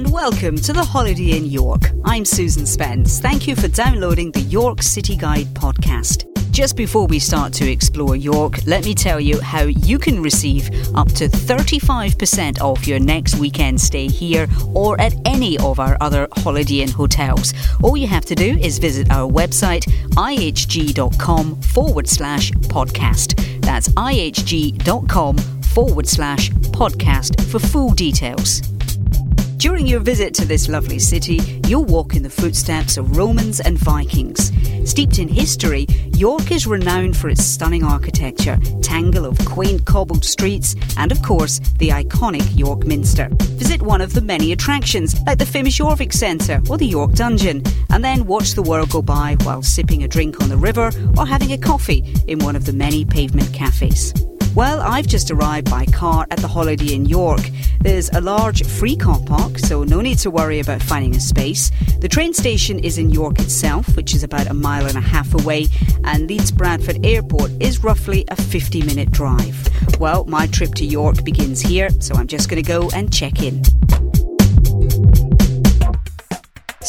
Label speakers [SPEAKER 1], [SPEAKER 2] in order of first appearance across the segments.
[SPEAKER 1] and welcome to the Holiday Inn York. I'm Susan Spence. Thank you for downloading the York City Guide podcast. Just before we start to explore York, let me tell you how you can receive up to 35% off your next weekend stay here or at any of our other Holiday Inn hotels. All you have to do is visit our website, ihg.com forward slash podcast. That's ihg.com forward slash podcast for full details. During your visit to this lovely city, you'll walk in the footsteps of Romans and Vikings. Steeped in history, York is renowned for its stunning architecture, tangle of quaint cobbled streets, and of course, the iconic York Minster. Visit one of the many attractions, like the famous Jorvik Centre or the York Dungeon, and then watch the world go by while sipping a drink on the river or having a coffee in one of the many pavement cafes. Well, I've just arrived by car at the Holiday Inn York. There's a large free car park, so no need to worry about finding a space. The train station is in York itself, which is about a mile and a half away, and Leeds Bradford Airport is roughly a 50 minute drive. Well, my trip to York begins here, so I'm just going to go and check in.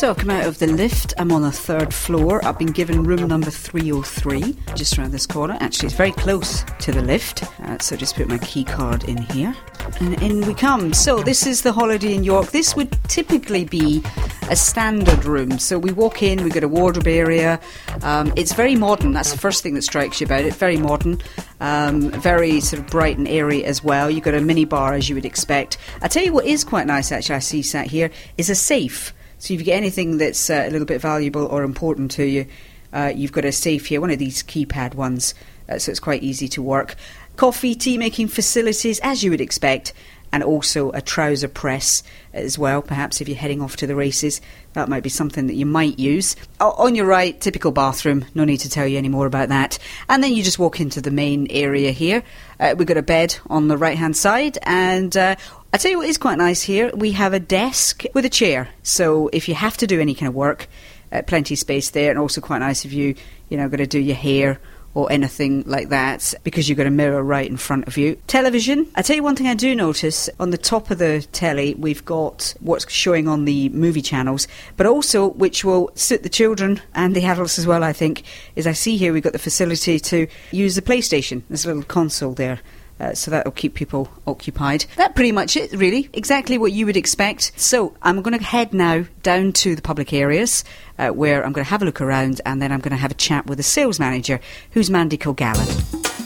[SPEAKER 1] So I've come out of the lift. I'm on the third floor. I've been given room number 303, just around this corner. Actually, it's very close to the lift. Uh, so just put my key card in here. And in we come. So this is the Holiday Inn York. This would typically be a standard room. So we walk in, we've got a wardrobe area. Um, it's very modern. That's the first thing that strikes you about it. Very modern. Um, very sort of bright and airy as well. You've got a mini bar as you would expect. I tell you what is quite nice actually, I see sat here, is a safe. So if you get anything that's uh, a little bit valuable or important to you, uh, you've got a safe here, one of these keypad ones, uh, so it's quite easy to work. Coffee, tea making facilities, as you would expect, and also a trouser press as well. Perhaps if you're heading off to the races, that might be something that you might use. on your right, typical bathroom. No need to tell you any more about that. And then you just walk into the main area here. Uh, we've got a bed on the right hand side, and uh, I tell you what is quite nice here. We have a desk with a chair. So if you have to do any kind of work, uh, plenty of space there, and also quite nice if you, you know, got to do your hair or anything like that because you've got a mirror right in front of you. Television. I tell you one thing I do notice on the top of the telly, we've got what's showing on the movie channels, but also which will suit the children and the adults as well, I think, is I see here we've got the facility to use the PlayStation. There's a little console there. Uh, so that'll keep people occupied. That pretty much it, really. Exactly what you would expect. So I'm going to head now down to the public areas uh, where I'm going to have a look around and then I'm going to have a chat with the sales manager, who's Mandy Kilgallen.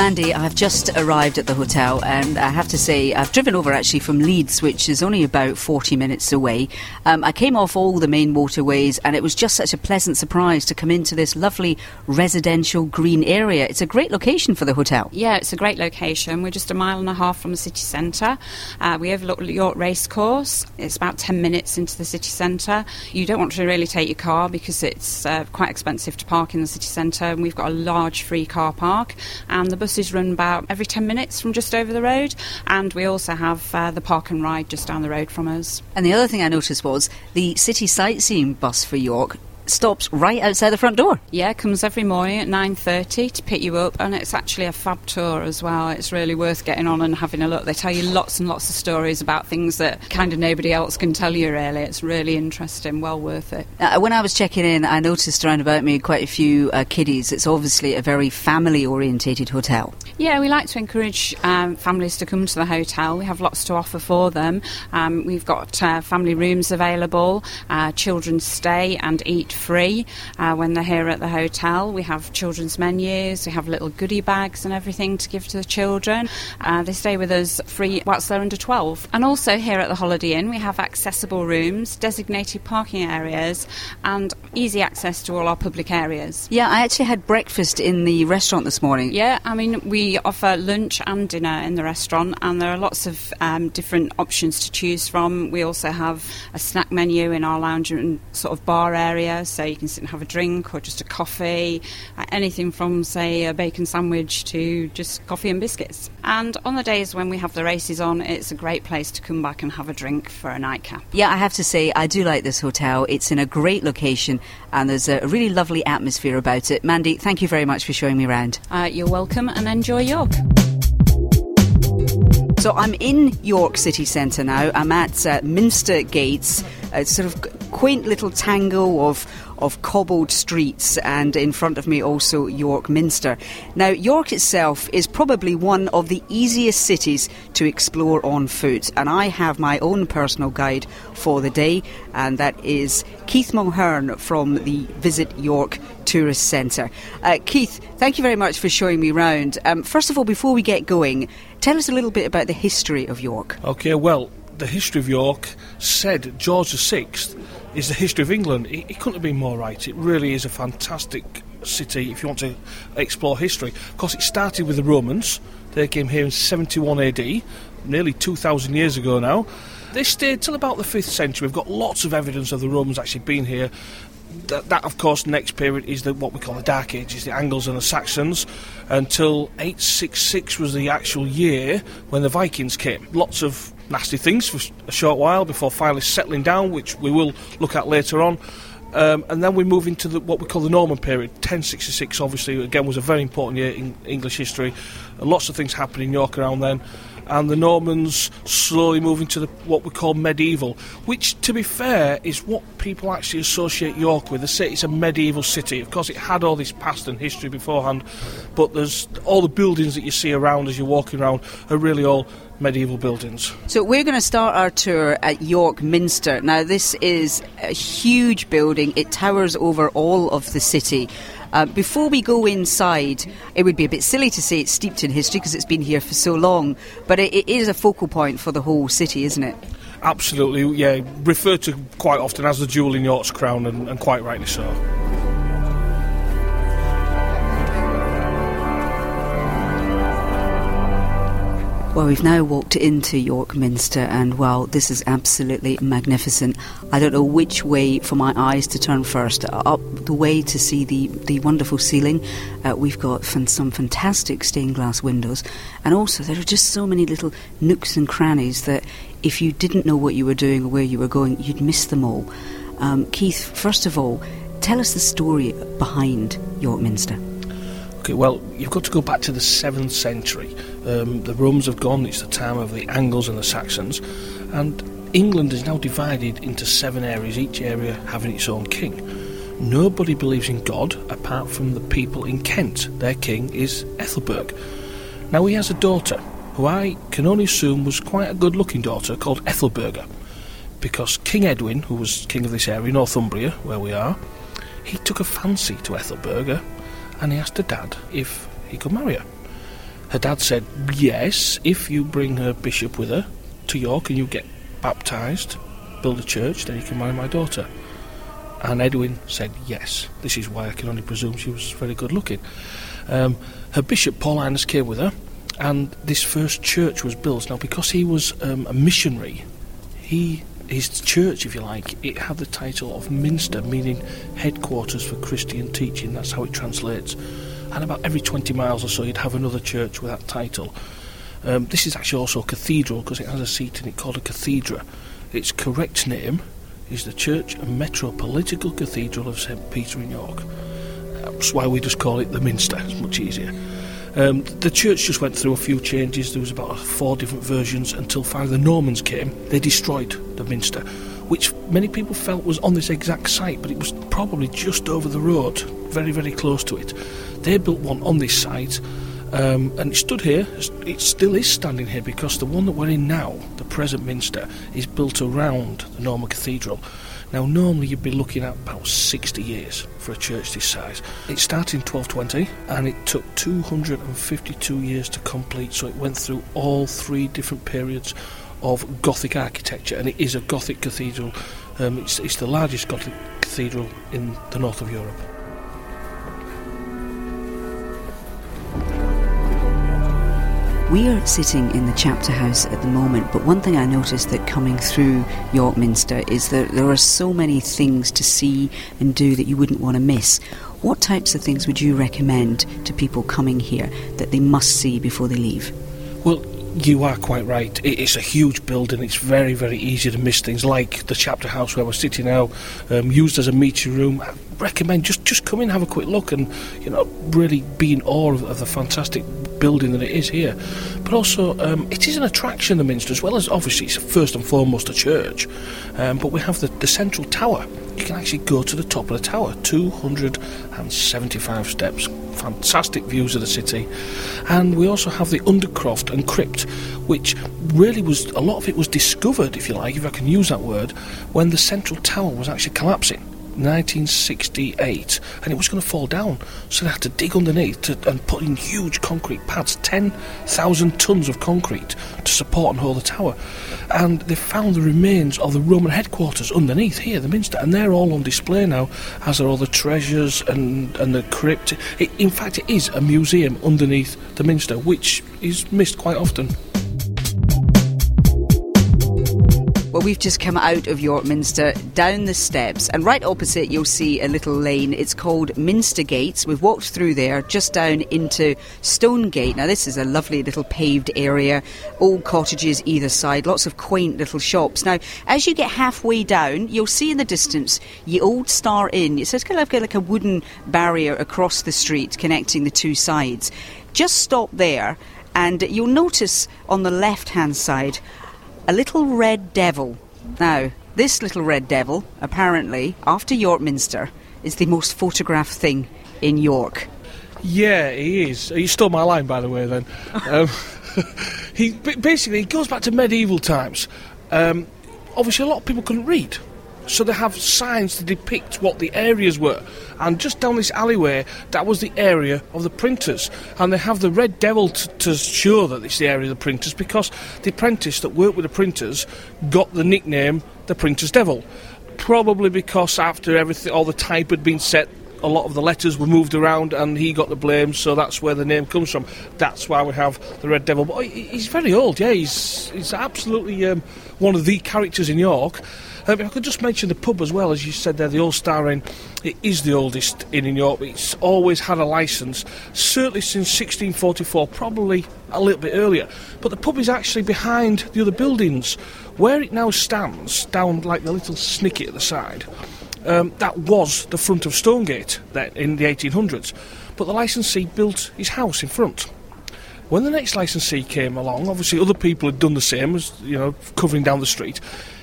[SPEAKER 1] Mandy, I've just arrived at the hotel and I have to say, I've driven over actually from Leeds, which is only about 40 minutes away. Um, I came off all the main waterways and it was just such a pleasant surprise to come into this lovely residential green area. It's a great location for the hotel.
[SPEAKER 2] Yeah, it's a great location. We're just a mile and a half from the city centre. Uh, we overlook York Racecourse. It's about 10 minutes into the city centre. You don't want to really take your car because it's uh, quite expensive to park in the city centre and we've got a large free car park the buses run about every 10 minutes from just over the road, and we also have uh, the park and ride just down the road from us.
[SPEAKER 1] And the other thing I noticed was the city sightseeing bus for York stops right outside the front door.
[SPEAKER 2] Yeah, comes every morning at 9.30 to pick you up and it's actually a fab tour as well. It's really worth getting on and having a look. They tell you lots and lots of stories about things that kind of nobody else can tell you really. It's really interesting, well worth it.
[SPEAKER 1] Uh, when I was checking in, I noticed around about me quite a few uh, kiddies. It's obviously a very family orientated hotel.
[SPEAKER 2] Yeah, we like to encourage um, families to come to the hotel. We have lots to offer for them. Um, we've got uh, family rooms available, uh, children stay and eat free uh, when they're here at the hotel. We have children's menus, we have little goodie bags and everything to give to the children. Uh, they stay with us free whilst they're under 12. And also here at the Holiday Inn, we have accessible rooms, designated parking areas, and easy access to all our public areas.
[SPEAKER 1] Yeah, I actually had breakfast in the restaurant this morning.
[SPEAKER 2] Yeah, I mean, we offer lunch and dinner in the restaurant, and there are lots of um, different options to choose from. We also have a snack menu in our lounge and sort of bar area so you can sit and have a drink or just a coffee, uh, anything from, say, a bacon sandwich to just coffee and biscuits. And on the days when we have the races on, it's a great place to come back and have a drink for a nightcap.
[SPEAKER 1] Yeah, I have to say, I do like this hotel. It's in a great location and there's a really lovely atmosphere about it. Mandy, thank you very much for showing me around.
[SPEAKER 2] Uh, you're welcome and enjoy York.
[SPEAKER 1] So I'm in York city centre now. I'm at uh, Minster Gates, a sort of quaint little tangle of of cobbled streets, and in front of me also York Minster. Now, York itself is probably one of the easiest cities to explore on foot, and I have my own personal guide for the day, and that is Keith Mulhern from the Visit York Tourist Centre. Uh, Keith, thank you very much for showing me round. Um, first of all, before we get going, tell us a little bit about the history of York.
[SPEAKER 3] Okay, well, the history of York said George VI is the history of England. It, it, couldn't have been more right. It really is a fantastic city if you want to explore history. Of course, it started with the Romans. They came here in 71 AD, nearly 2,000 years ago now. They stayed till about the 5th century. We've got lots of evidence of the Romans actually being here. That, that, of course, next period is the, what we call the Dark Ages, the Angles and the Saxons, until 866 was the actual year when the Vikings came. Lots of nasty things for a short while before finally settling down, which we will look at later on. Um, and then we move into the, what we call the Norman period. 1066, obviously, again, was a very important year in English history. lots of things happened in York around then. And the Normans slowly moving to the, what we call medieval, which, to be fair, is what people actually associate York with. They say it's a medieval city. Of course, it had all this past and history beforehand, but there's all the buildings that you see around as you're walking around are really all medieval buildings.
[SPEAKER 1] So we're going to start our tour at York Minster. Now, this is a huge building. It towers over all of the city. Uh, before we go inside, it would be a bit silly to say it's steeped in history because it's been here for so long, but it, it is a focal point for the whole city, isn't it?
[SPEAKER 3] Absolutely, yeah. Referred to quite often as the jewel in York's crown, and, and quite rightly so.
[SPEAKER 1] Well, we've now walked into York Minster, and well, this is absolutely magnificent. I don't know which way for my eyes to turn first. Up the way to see the, the wonderful ceiling. Uh, we've got some fantastic stained glass windows, and also there are just so many little nooks and crannies that if you didn't know what you were doing or where you were going, you'd miss them all. Um, Keith, first of all, tell us the story behind York Minster.
[SPEAKER 3] Okay, well, you've got to go back to the 7th century. Um, the Romans have gone, it's the time of the Angles and the Saxons, and England is now divided into seven areas, each area having its own king. Nobody believes in God apart from the people in Kent. Their king is Ethelbert. Now, he has a daughter, who I can only assume was quite a good looking daughter, called Ethelberga, because King Edwin, who was king of this area, Northumbria, where we are, he took a fancy to Ethelberga and he asked her dad if he could marry her. Her dad said, Yes, if you bring her bishop with her to York and you get baptised, build a church, then you can marry my daughter. And Edwin said, Yes. This is why I can only presume she was very good looking. Um, her bishop, Paul Paulinus, came with her, and this first church was built. Now, because he was um, a missionary, he his church, if you like, it had the title of Minster, meaning headquarters for Christian teaching. That's how it translates. And about every 20 miles or so, you'd have another church with that title. Um, this is actually also a cathedral because it has a seat in it called a cathedra. Its correct name is the Church and Metropolitical Cathedral of St Peter in York. That's why we just call it the Minster. It's much easier. Um, the church just went through a few changes. There was about four different versions until finally the Normans came. They destroyed the minster, which many people felt was on this exact site, but it was probably just over the road, very, very close to it. They built one on this site, um, and it stood here. It still is standing here because the one that we're in now, the present minster, is built around the Norman Cathedral. Now, normally you'd be looking at about 60 years for a church this size. It started in 1220 and it took 252 years to complete, so it went through all three different periods of Gothic architecture, and it is a Gothic cathedral. Um, it's, it's the largest Gothic cathedral in the north of Europe.
[SPEAKER 1] We are sitting in the chapter house at the moment, but one thing I noticed that coming through York Minster is that there are so many things to see and do that you wouldn't want to miss. What types of things would you recommend to people coming here that they must see before they leave?
[SPEAKER 3] Well, you are quite right. It's a huge building. It's very, very easy to miss things like the chapter house where we're sitting now, um, used as a meeting room. I recommend just just come in, have a quick look, and you know really be in awe of, of the fantastic building than it is here. But also, um, it is an attraction, the Minster, as well as obviously it's first and foremost a church. Um, but we have the, the central tower. You can actually go to the top of the tower, 275 steps, fantastic views of the city. And we also have the undercroft and crypt, which really was a lot of it was discovered, if you like, if I can use that word, when the central tower was actually collapsing. 1968 and it was going to fall down. So they had to dig underneath to, and put in huge concrete pads 10,000 tons of concrete to support and hold the tower. And they found the remains of the Roman headquarters underneath here the Minster and they're all on display now as are all the treasures and, and the crypt. It, in fact it is a museum underneath the Minster which is missed quite often
[SPEAKER 1] We've just come out of York Minster, down the steps, and right opposite you'll see a little lane. It's called Minster Gates. We've walked through there, just down into Stonegate. Now, this is a lovely little paved area, old cottages either side, lots of quaint little shops. Now, as you get halfway down, you'll see in the distance the Old Star Inn. It says kind of like a wooden barrier across the street connecting the two sides. Just stop there, and you'll notice on the left hand side a little red devil. Now, this little red devil, apparently, after York Minster, is the most photographed thing in York.
[SPEAKER 3] Yeah, he is. He stole my line, by the way. Then, um, he basically he goes back to medieval times. Um, obviously, a lot of people couldn't read, so they have signs to depict what the areas were. And just down this alleyway, that was the area of the printers. And they have the red devil t- to show that it's the area of the printers because the apprentice that worked with the printers got the nickname the printer's devil. Probably because after everything, all the type had been set, a lot of the letters were moved around and he got the blame, so that's where the name comes from. That's why we have the Red Devil. But he's very old, yeah, he's, he's absolutely um, one of the characters in York. Um, I could just mention the pub as well, as you said there, the Old Star Inn. It is the oldest inn in York. It's always had a licence, certainly since 1644, probably a little bit earlier. But the pub is actually behind the other buildings. Where it now stands, down like the little snicket at the side, um, that was the front of Stonegate in the 1800s. But the licensee built his house in front. When the next licensee came along, obviously other people had done the same, as you know, covering down the street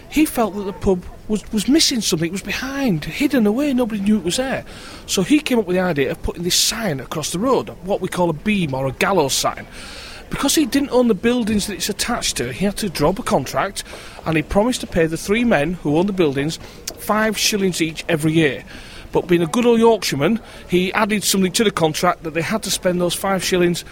[SPEAKER 3] he felt that the pub was, was missing something, it was behind, hidden away, nobody knew it was there. So he came up with the idea of putting this sign across the road, what we call a beam or a gallows sign. Because he didn't own the buildings that it's attached to, he had to drop a contract and he promised to pay the three men who owned the buildings five shillings each every year. But being a good old Yorkshireman, he added something to the contract that they had to spend those five shillings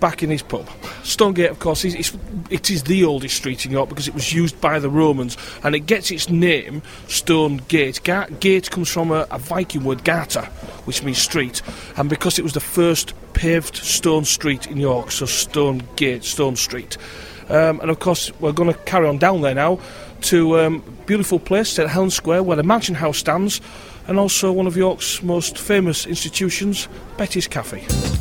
[SPEAKER 3] back in his pub. Stonegate, of course, is, it is the oldest street in York because it was used by the Romans and it gets its name, Stonegate. Ga- gate comes from a, a Viking word, gata, which means street, and because it was the first paved stone street in York, so Stone Gate, Stone Street. Um, and of course, we're going to carry on down there now to a um, beautiful place, St Helens Square, where the Mansion House stands, and also one of York's most famous institutions, Betty's Cafe.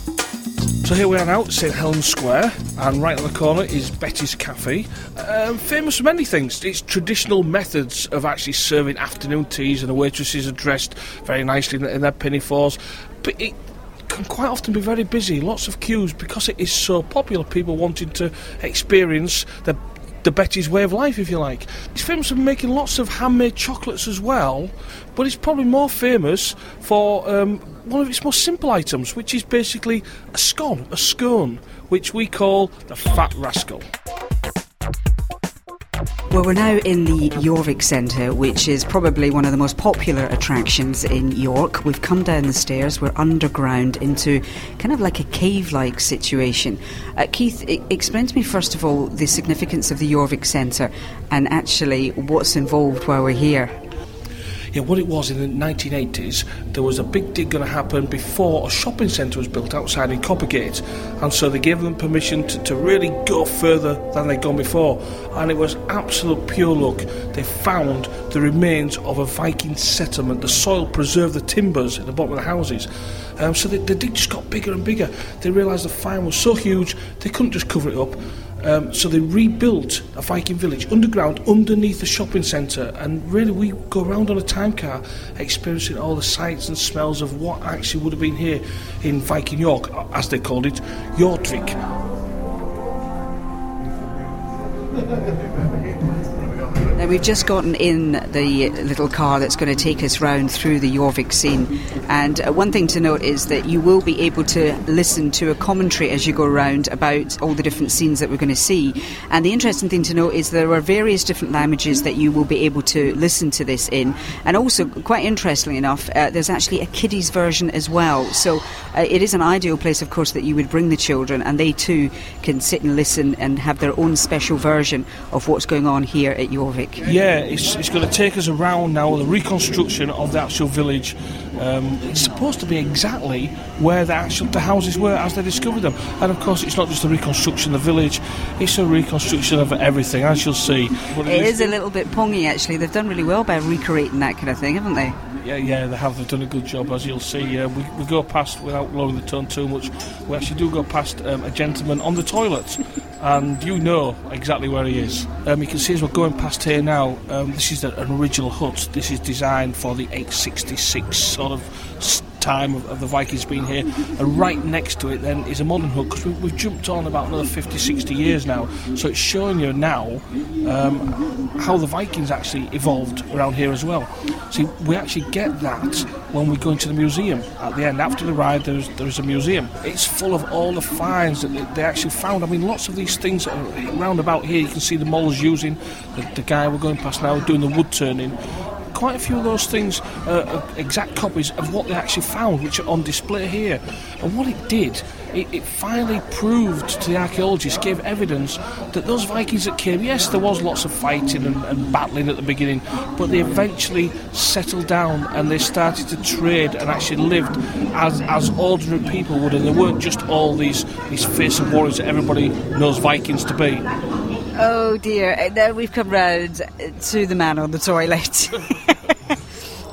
[SPEAKER 3] So here we are now St Helens Square, and right on the corner is Betty's Cafe. Um, famous for many things. Its traditional methods of actually serving afternoon teas, and the waitresses are dressed very nicely in their pinafores. But it can quite often be very busy, lots of queues because it is so popular. People wanting to experience the the Betty's way of life, if you like. He's famous for making lots of handmade chocolates as well, but he's probably more famous for um, one of its most simple items, which is basically a scone, a scone, which we call the Fat Rascal.
[SPEAKER 1] Well, we're now in the Jorvik Centre, which is probably one of the most popular attractions in York. We've come down the stairs, we're underground into kind of like a cave like situation. Uh, Keith, I- explain to me first of all the significance of the Jorvik Centre and actually what's involved while we're here.
[SPEAKER 3] Yeah, what it was in the 1980s, there was a big dig going to happen before a shopping centre was built outside in Coppergate, and so they gave them permission to, to really go further than they'd gone before. And it was absolute pure luck. They found the remains of a Viking settlement. The soil preserved the timbers at the bottom of the houses. Um, so the, the dig just got bigger and bigger. They realised the find was so huge they couldn't just cover it up. Um, so they rebuilt a Viking village underground underneath the shopping centre, and really we go around on a time car experiencing all the sights and smells of what actually would have been here in Viking York, as they called it, Jordvik.
[SPEAKER 1] Now we've just gotten in the little car that's going to take us round through the Jorvik scene, and uh, one thing to note is that you will be able to listen to a commentary as you go around about all the different scenes that we're going to see. And the interesting thing to note is there are various different languages that you will be able to listen to this in, and also quite interestingly enough, uh, there's actually a kiddies version as well. So uh, it is an ideal place, of course, that you would bring the children, and they too can sit and listen and have their own special version of what's going on here at Jorvik.
[SPEAKER 3] Yeah, it's, it's going to take us around now the reconstruction of the actual village. Um, it's supposed to be exactly where the actual the houses were as they discovered them, and of course it's not just a reconstruction of the village; it's a reconstruction of everything, as you'll see.
[SPEAKER 1] But it, it is, is a little bit pongy, actually. They've done really well by recreating that kind of thing, haven't they?
[SPEAKER 3] Yeah, yeah, they have. They've done a good job, as you'll see. Uh, we, we go past, without lowering the tone too much, we actually do go past um, a gentleman on the toilet, and you know exactly where he is. Um, you can see as we're going past here now, um, this is an original hut. This is designed for the 866 sort of time of, of, the Vikings being here. And right next to it then is a modern hook because we, have jumped on about another 50, 60 years now. So it's showing you now um, how the Vikings actually evolved around here as well. See, we actually get that when we go into the museum at the end. After the ride, there's there's a museum. It's full of all the finds that they actually found. I mean, lots of these things around about here. You can see the moles using the, the guy we're going past now doing the wood turning quite a few of those things uh, exact copies of what they actually found, which are on display here. And what it did, it, it finally proved to the archaeologists, gave evidence that those Vikings that came, yes, there was lots of fighting and, and battling at the beginning, but they eventually settled down and they started to trade and actually lived as, as ordinary people would, and they weren't just all these, these fearsome warriors that everybody knows Vikings to be.
[SPEAKER 1] Oh dear, now we've come round to the man on the toilet.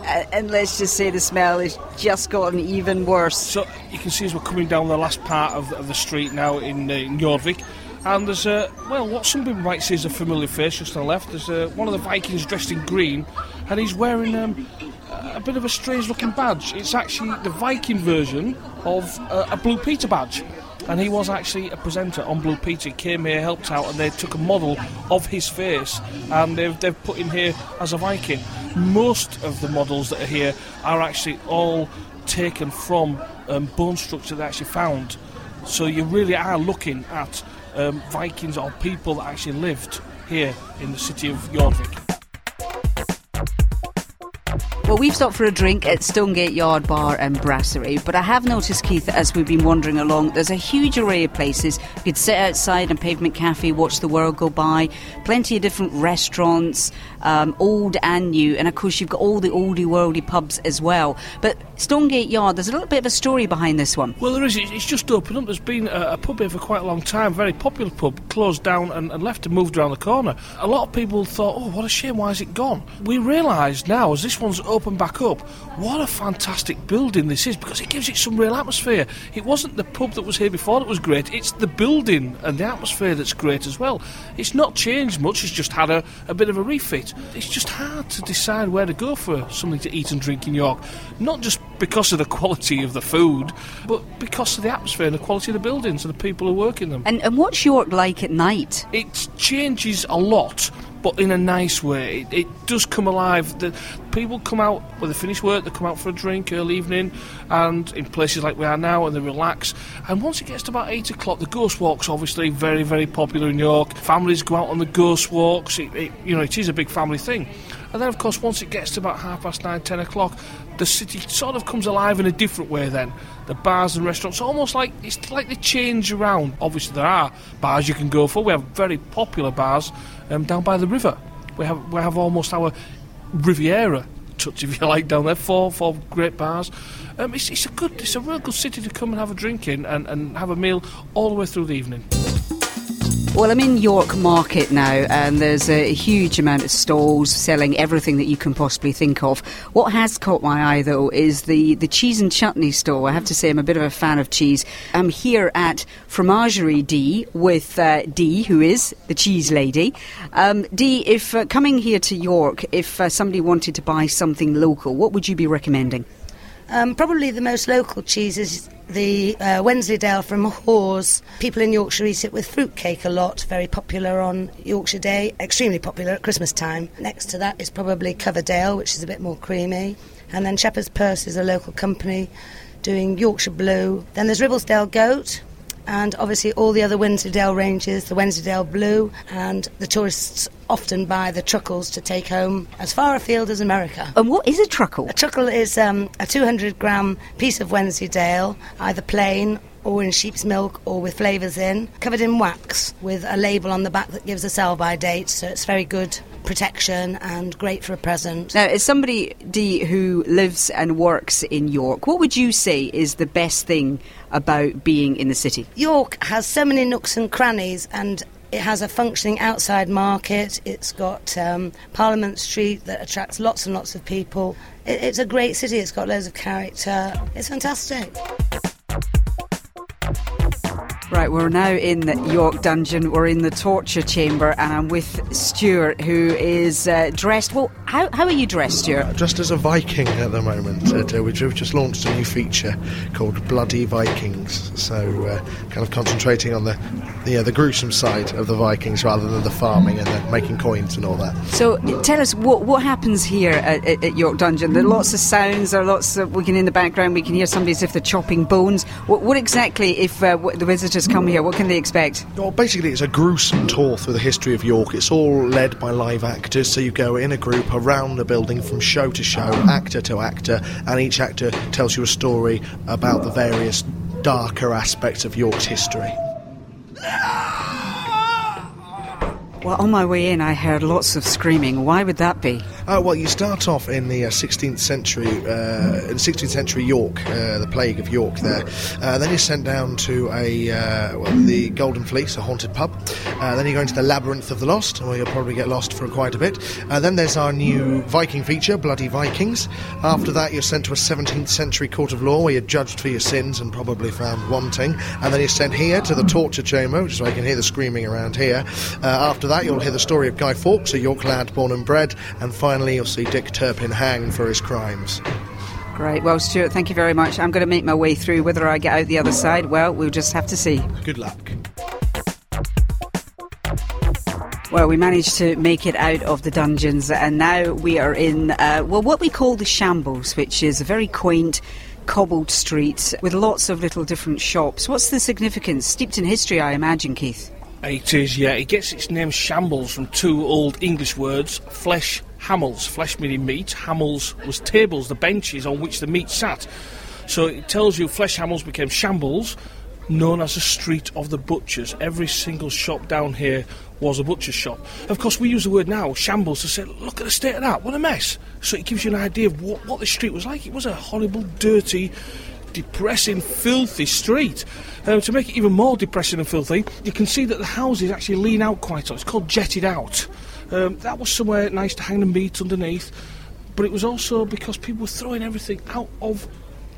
[SPEAKER 1] and let's just say the smell has just gotten even worse.
[SPEAKER 3] So you can see as we're coming down the last part of, of the street now in, uh, in Jorvik, and there's a well, what some people might say is a familiar face just on the left. There's a, one of the Vikings dressed in green, and he's wearing um, a bit of a strange-looking badge. It's actually the Viking version of uh, a Blue Peter badge and he was actually a presenter on Blue Peter. He came here, helped out, and they took a model of his face and they've, they've put him here as a Viking. Most of the models that are here are actually all taken from um, bone structure they actually found. So you really are looking at um, Vikings or people that actually lived here in the city of Jorvik.
[SPEAKER 1] Well, we've stopped for a drink at Stonegate Yard Bar and Brasserie, but I have noticed, Keith, as we've been wandering along, there's a huge array of places. You could sit outside in Pavement Cafe, watch the world go by, plenty of different restaurants, um, old and new, and of course, you've got all the oldie worldy pubs as well. But Stonegate Yard, there's a little bit of a story behind this one.
[SPEAKER 3] Well, there is. It's just opened up. There's been a, pub here for quite a long time, very popular pub, closed down and, and left and moved around the corner. A lot of people thought, oh, what a shame, why is it gone? We realise now, as this one's back up, what a fantastic building this is because it gives it some real atmosphere. It wasn't the pub that was here before that was great, it's the building and the atmosphere that's great as well. It's not changed much, it's just had a, a bit of a refit. It's just hard to decide where to go for something to eat and drink in York. Not just because of the quality of the food, but because of the atmosphere and the quality of the buildings and the people who work in them.
[SPEAKER 1] And, and what's York like at night?
[SPEAKER 3] It changes a lot but in a nice way. It, it, does come alive. The people come out when they finish work, they come out for a drink early evening, and in places like we are now, and they relax. And once it gets to about eight o'clock, the ghost walk's obviously very, very popular in York. Families go out on the ghost walks. It, it, you know, it is a big family thing. And then, of course, once it gets to about half past nine, ten o'clock, the city sort of comes alive in a different way. Then the bars and restaurants, almost like it's like they change around. Obviously, there are bars you can go for. We have very popular bars um, down by the river. We have we have almost our Riviera touch, if you like, down there. Four four great bars. Um, it's, it's a good, it's a real good city to come and have a drink in and, and have a meal all the way through the evening.
[SPEAKER 1] Well, I'm in York Market now, and there's a huge amount of stalls selling everything that you can possibly think of. What has caught my eye, though, is the, the cheese and chutney stall. I have to say, I'm a bit of a fan of cheese. I'm here at Fromagerie D with uh, Dee, who is the cheese lady. Um, Dee, if uh, coming here to York, if uh, somebody wanted to buy something local, what would you be recommending?
[SPEAKER 4] Um, probably the most local cheese is the uh, Wensleydale from Hawes. People in Yorkshire eat it with fruitcake a lot, very popular on Yorkshire Day, extremely popular at Christmas time. Next to that is probably Coverdale, which is a bit more creamy. And then Shepherd's Purse is a local company doing Yorkshire Blue. Then there's Ribblesdale Goat, and obviously all the other Wensleydale ranges, the Wensleydale Blue, and the tourists often buy the truckles to take home as far afield as America.
[SPEAKER 1] And what is a truckle?
[SPEAKER 4] A truckle is um, a 200 gram piece of Wensleydale, either plain or in sheep's milk or with flavours in, covered in wax with a label on the back that gives a sell by date, so it's very good protection and great for a present.
[SPEAKER 1] Now, as somebody Dee, who lives and works in York, what would you say is the best thing about being in the city?
[SPEAKER 4] York has so many nooks and crannies, and it has a functioning outside market. It's got um, Parliament Street that attracts lots and lots of people. It, it's a great city. It's got loads of character. It's fantastic.
[SPEAKER 1] Right, we're now in the York Dungeon. We're in the torture chamber, and I'm with Stuart, who is uh, dressed. Well, how, how are you dressed, Stuart?
[SPEAKER 5] Dressed as a Viking at the moment. Uh, we've just launched a new feature called Bloody Vikings. So, uh, kind of concentrating on the, the, uh, the gruesome side of the Vikings rather than the farming and the making coins and all that.
[SPEAKER 1] So, tell us what what happens here at, at, York Dungeon. There are lots of sounds. There are lots of we can in the background. We can hear somebody as if they're chopping bones. What, what exactly, if uh, the visitors come here, what can they expect?
[SPEAKER 5] Well, basically, it's a gruesome tour through the history of York. It's all led by live actors, so you go in a group around the building from show to show, actor to actor, and each actor tells you a story about the various darker aspects of York's history.
[SPEAKER 1] Well, on my way in, I heard lots of screaming. Why would that be?
[SPEAKER 5] Uh, well, you start off in the uh, 16th century, uh, in 16th century York, uh, the plague of York. There, uh, then you're sent down to a uh, well, the Golden Fleece, a haunted pub. then you go into the Labyrinth of the Lost, where you'll probably get lost for quite a bit. then there's our new Viking feature, Bloody Vikings. After that, you're sent to a 17th century court of law, where you're judged for your sins and probably found wanting. And then you're sent here to the torture chamber, which is where you can hear the screaming around here. after that, you'll hear the story of Guy Fawkes, a York lad born and bred, and finally you'll see Dick Turpin hanged for his crimes.
[SPEAKER 1] Great. Well, Stuart, thank you very much. I'm going to make my way through. Whether I get out the other side, well, we'll just have to see.
[SPEAKER 5] Good luck.
[SPEAKER 1] Well, we managed to make it out of the dungeons, and now we are in, uh, well, what we call the Shambles, which is a very quaint, cobbled street with lots of little different shops. What's the significance? Steeped in history, I imagine, Keith.
[SPEAKER 3] It is, yeah. It gets its name shambles from two old English words, flesh hamels, flesh meaning meat. Hamels was tables, the benches on which the meat sat. So it tells you flesh hamels became shambles, known as the street of the butchers. Every single shop down here was a butcher's shop. Of course, we use the word now, shambles, to say, look at the state of that, what a mess. So it gives you an idea of what, what the street was like. It was a horrible, dirty, depressing, filthy street. To make it even more depressing and filthy, you can see that the houses actually lean out quite a lot. It's called jetted out. Um, that was somewhere nice to hang the meat underneath, but it was also because people were throwing everything out of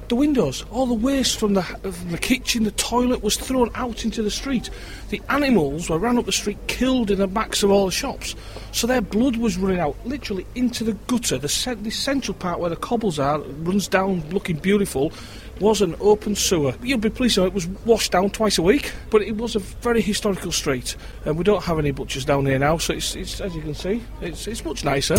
[SPEAKER 3] the windows. All the waste from the, from the kitchen, the toilet was thrown out into the street. The animals were ran up the street, killed in the backs of all the shops. So their blood was running out, literally into the gutter. The, the central part where the cobbles are runs down, looking beautiful, was an open sewer. You'll be pleased to know it was washed down twice a week, but it was a very historical street. And we don't have any butchers down here now, so it's, it's as you can see, it's, it's much nicer.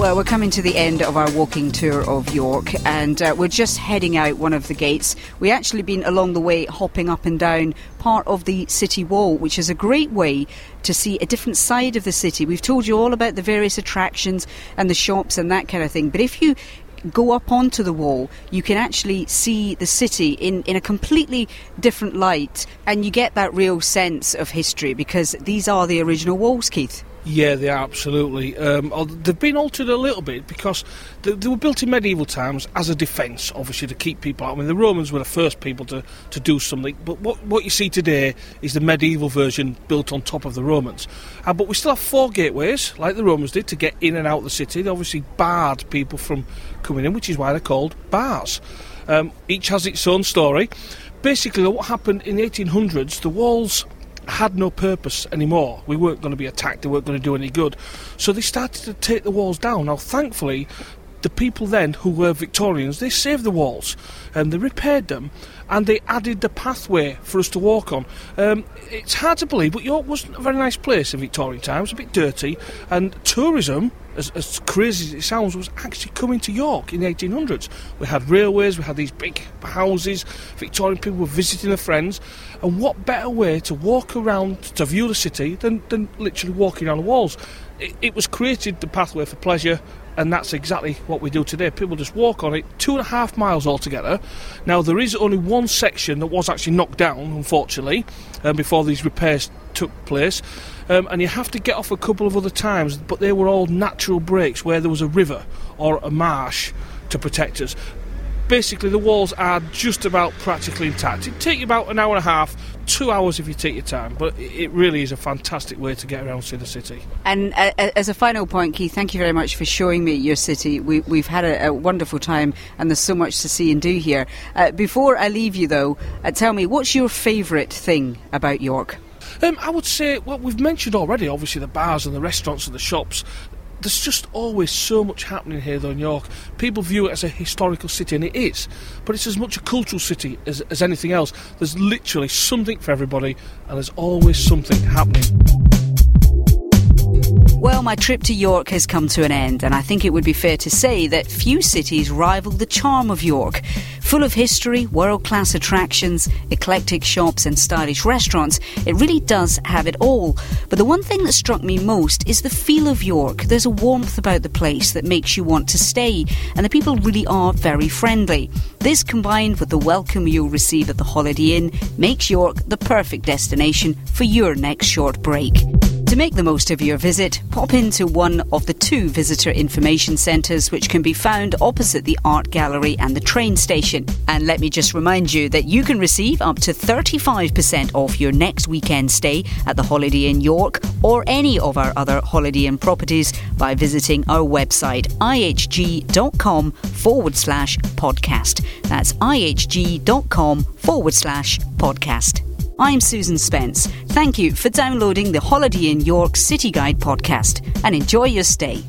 [SPEAKER 1] Well, we're coming to the end of our walking tour of York, and uh, we're just heading out one of the gates. We've actually been along the way hopping up and down part of the city wall, which is a great way to see a different side of the city. We've told you all about the various attractions and the shops and that kind of thing, but if you go up onto the wall, you can actually see the city in, in a completely different light, and you get that real sense of history because these are the original walls, Keith.
[SPEAKER 3] Yeah, they are absolutely. Um, they've been altered a little bit because they, they, were built in medieval times as a defence, obviously to keep people out. I mean, the Romans were the first people to, to do something, but what what you see today is the medieval version built on top of the Romans. Uh, but we still have four gateways, like the Romans did, to get in and out of the city. They obviously barred people from coming in, which is why they're called bars. Um, each has its own story. Basically, what happened in the 1800s, the walls had no purpose anymore. We weren't going to be attacked, they weren't going to do any good. So they started to take the walls down. Now, thankfully, the people then who were Victorians, they saved the walls and they repaired them and they added the pathway for us to walk on. Um, it's hard to believe, but York wasn't a very nice place in Victorian times, a bit dirty, and tourism, as, as crazy as it sounds, was actually coming to York in the 1800s. We had railways, we had these big houses, Victorian people were visiting their friends, and what better way to walk around to view the city than, than literally walking on the walls? It, it was created the pathway for pleasure and that's exactly what we do today. People just walk on it, two and a half miles altogether. Now, there is only one section that was actually knocked down, unfortunately, um, before these repairs took place, um, and you have to get off a couple of other times, but they were all natural breaks where there was a river or a marsh to protect us basically the walls are just about practically intact. It take you about an hour and a half, two hours if you take your time, but it really is a fantastic way to get around the city.
[SPEAKER 1] And uh, as a final point, Keith, thank you very much for showing me your city. We, have had a, a, wonderful time, and there's so much to see and do here. Uh, before I leave you, though, uh, tell me what's your favourite thing about York?
[SPEAKER 3] Um, I would say, well, we've mentioned already, obviously, the bars and the restaurants and the shops there's just always so much happening here, though, in York. People view it as a historical city, and it is, but it's as much a cultural city as, as anything else. There's literally something for everybody, and there's always something happening.
[SPEAKER 1] Well, my trip to York has come to an end, and I think it would be fair to say that few cities rival the charm of York. Full of history, world class attractions, eclectic shops, and stylish restaurants, it really does have it all. But the one thing that struck me most is the feel of York. There's a warmth about the place that makes you want to stay, and the people really are very friendly. This, combined with the welcome you'll receive at the Holiday Inn, makes York the perfect destination for your next short break. To make the most of your visit, pop into one of the two visitor information centres which can be found opposite the art gallery and the train station. And let me just remind you that you can receive up to 35% off your next weekend stay at the Holiday Inn York or any of our other Holiday Inn properties by visiting our website ihg.com forward slash podcast. That's ihg.com forward slash podcast. I'm Susan Spence. Thank you for downloading the Holiday Inn York City Guide podcast and enjoy your stay.